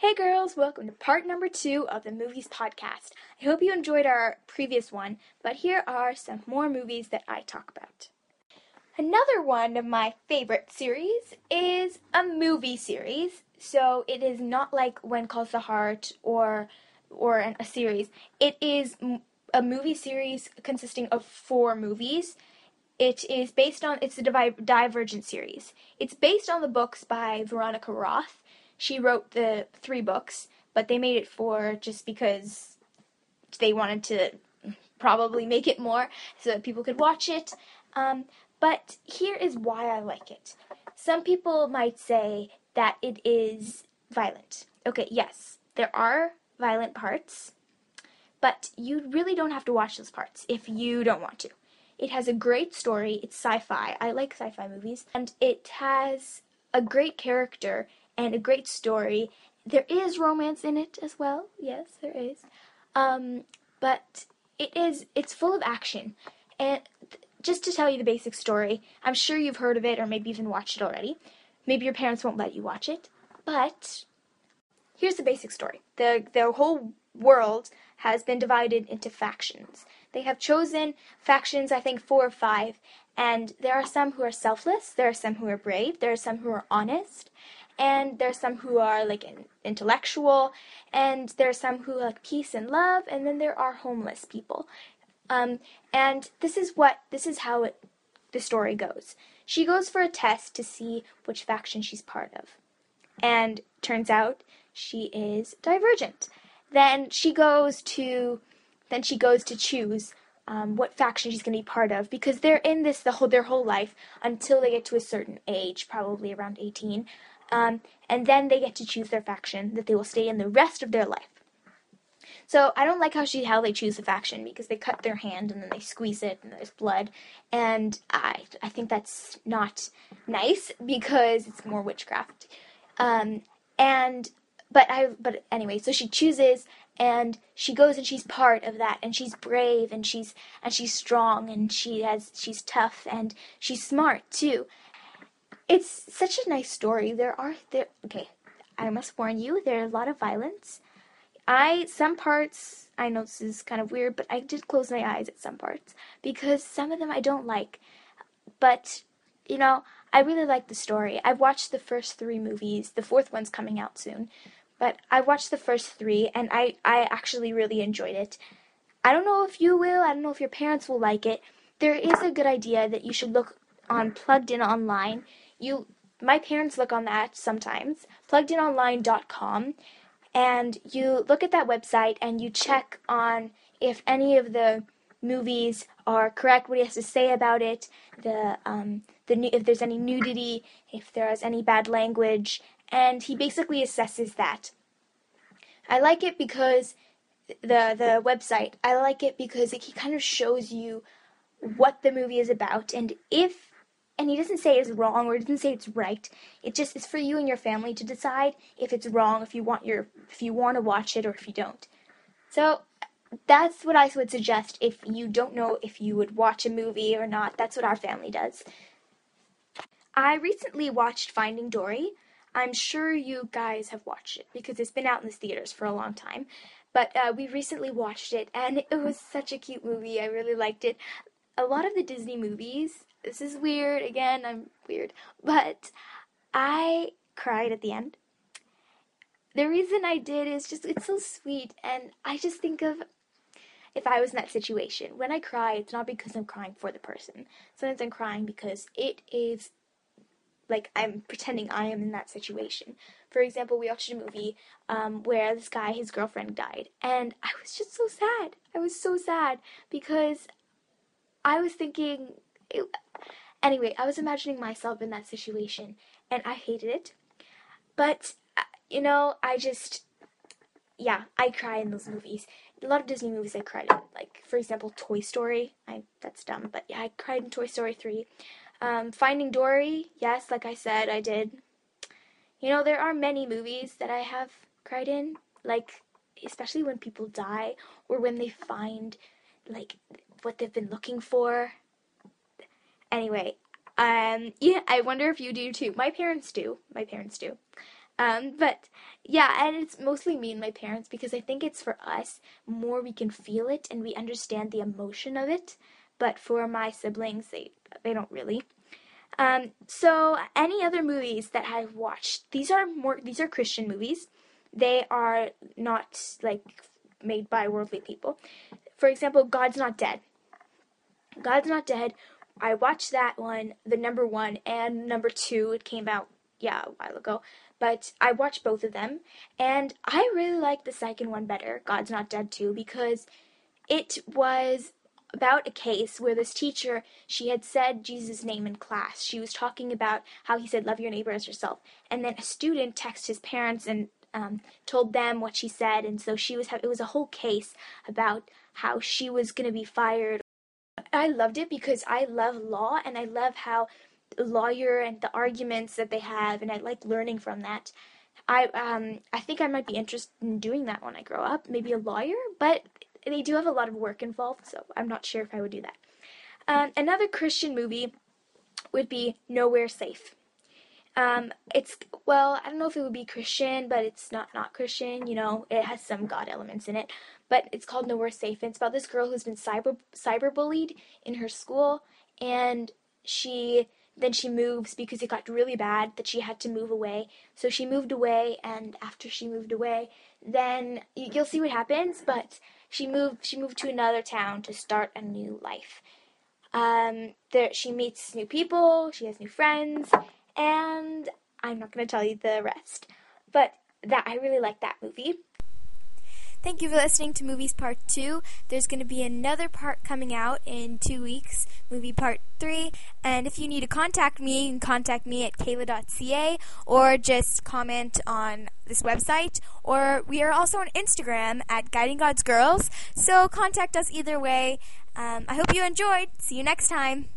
Hey girls, welcome to part number two of the Movies Podcast. I hope you enjoyed our previous one, but here are some more movies that I talk about. Another one of my favorite series is a movie series. So it is not like When Calls the Heart or or an, a series. It is a movie series consisting of four movies. It is based on it's the Divi- Divergent series. It's based on the books by Veronica Roth she wrote the three books, but they made it four just because they wanted to probably make it more so that people could watch it. Um, but here is why I like it. Some people might say that it is violent. Okay, yes, there are violent parts, but you really don't have to watch those parts if you don't want to. It has a great story. It's sci fi. I like sci fi movies. And it has a great character and a great story. There is romance in it as well. Yes, there is. Um, but it is it's full of action. And th- just to tell you the basic story, I'm sure you've heard of it or maybe even watched it already. Maybe your parents won't let you watch it, but here's the basic story. The the whole world has been divided into factions. They have chosen factions, I think four or five, and there are some who are selfless, there are some who are brave, there are some who are honest, and there's some who are like intellectual, and there's some who like peace and love, and then there are homeless people. Um, and this is what this is how it the story goes. She goes for a test to see which faction she's part of, and turns out she is divergent. Then she goes to then she goes to choose um, what faction she's going to be part of because they're in this the whole their whole life until they get to a certain age, probably around 18. Um, and then they get to choose their faction that they will stay in the rest of their life. So I don't like how she how they choose the faction because they cut their hand and then they squeeze it and there's blood, and I I think that's not nice because it's more witchcraft. Um, and but I but anyway, so she chooses and she goes and she's part of that and she's brave and she's and she's strong and she has she's tough and she's smart too it's such a nice story. There are there okay, I must warn you, there are a lot of violence. I some parts I know this is kind of weird, but I did close my eyes at some parts because some of them I don't like. But you know, I really like the story. I've watched the first 3 movies. The fourth one's coming out soon. But I watched the first 3 and I I actually really enjoyed it. I don't know if you will. I don't know if your parents will like it. There is a good idea that you should look on Plugged In Online you my parents look on that sometimes pluggedinonline.com and you look at that website and you check on if any of the movies are correct what he has to say about it the um the if there's any nudity if there is any bad language and he basically assesses that. I like it because the the website i like it because it, he kind of shows you what the movie is about and if and he doesn't say it's wrong or he doesn't say it's right. It just is for you and your family to decide if it's wrong, if you want your if you want to watch it or if you don't. So that's what I would suggest if you don't know if you would watch a movie or not. That's what our family does. I recently watched Finding Dory. I'm sure you guys have watched it because it's been out in the theaters for a long time. But uh, we recently watched it and it was such a cute movie. I really liked it. A lot of the Disney movies this is weird. Again, I'm weird. But I cried at the end. The reason I did is just, it's so sweet. And I just think of if I was in that situation. When I cry, it's not because I'm crying for the person. Sometimes I'm crying because it is like I'm pretending I am in that situation. For example, we watched a movie um, where this guy, his girlfriend died, and I was just so sad. I was so sad because I was thinking, it, Anyway, I was imagining myself in that situation and I hated it. But, uh, you know, I just, yeah, I cry in those movies. A lot of Disney movies I cried in. Like, for example, Toy Story. I That's dumb, but yeah, I cried in Toy Story 3. Um, Finding Dory, yes, like I said, I did. You know, there are many movies that I have cried in. Like, especially when people die or when they find, like, what they've been looking for Anyway, um, yeah, I wonder if you do too. My parents do. My parents do. Um, but yeah, and it's mostly me and my parents because I think it's for us more we can feel it and we understand the emotion of it. But for my siblings, they they don't really. Um, so any other movies that I've watched, these are more these are Christian movies. They are not like made by worldly people. For example, God's Not Dead. God's Not Dead. I watched that one, the number one and number two. It came out yeah a while ago, but I watched both of them, and I really like the second one better, God's Not Dead too, because it was about a case where this teacher she had said Jesus' name in class. She was talking about how he said love your neighbor as yourself, and then a student texted his parents and um, told them what she said, and so she was. it was a whole case about how she was going to be fired. I loved it because I love law and I love how the lawyer and the arguments that they have, and I like learning from that. I um I think I might be interested in doing that when I grow up, maybe a lawyer, but they do have a lot of work involved, so I'm not sure if I would do that. Um, another Christian movie would be Nowhere Safe. Um, it's well, I don't know if it would be Christian, but it's not not Christian. You know, it has some God elements in it. But it's called Nowhere Safe, and it's about this girl who's been cyber cyberbullied in her school, and she then she moves because it got really bad that she had to move away. So she moved away, and after she moved away, then you'll see what happens. But she moved she moved to another town to start a new life. Um, there she meets new people, she has new friends, and I'm not going to tell you the rest. But that I really like that movie. Thank you for listening to Movies Part 2. There's going to be another part coming out in two weeks, movie part 3. And if you need to contact me, you can contact me at kayla.ca or just comment on this website. Or we are also on Instagram at Guiding God's Girls. So contact us either way. Um, I hope you enjoyed. See you next time.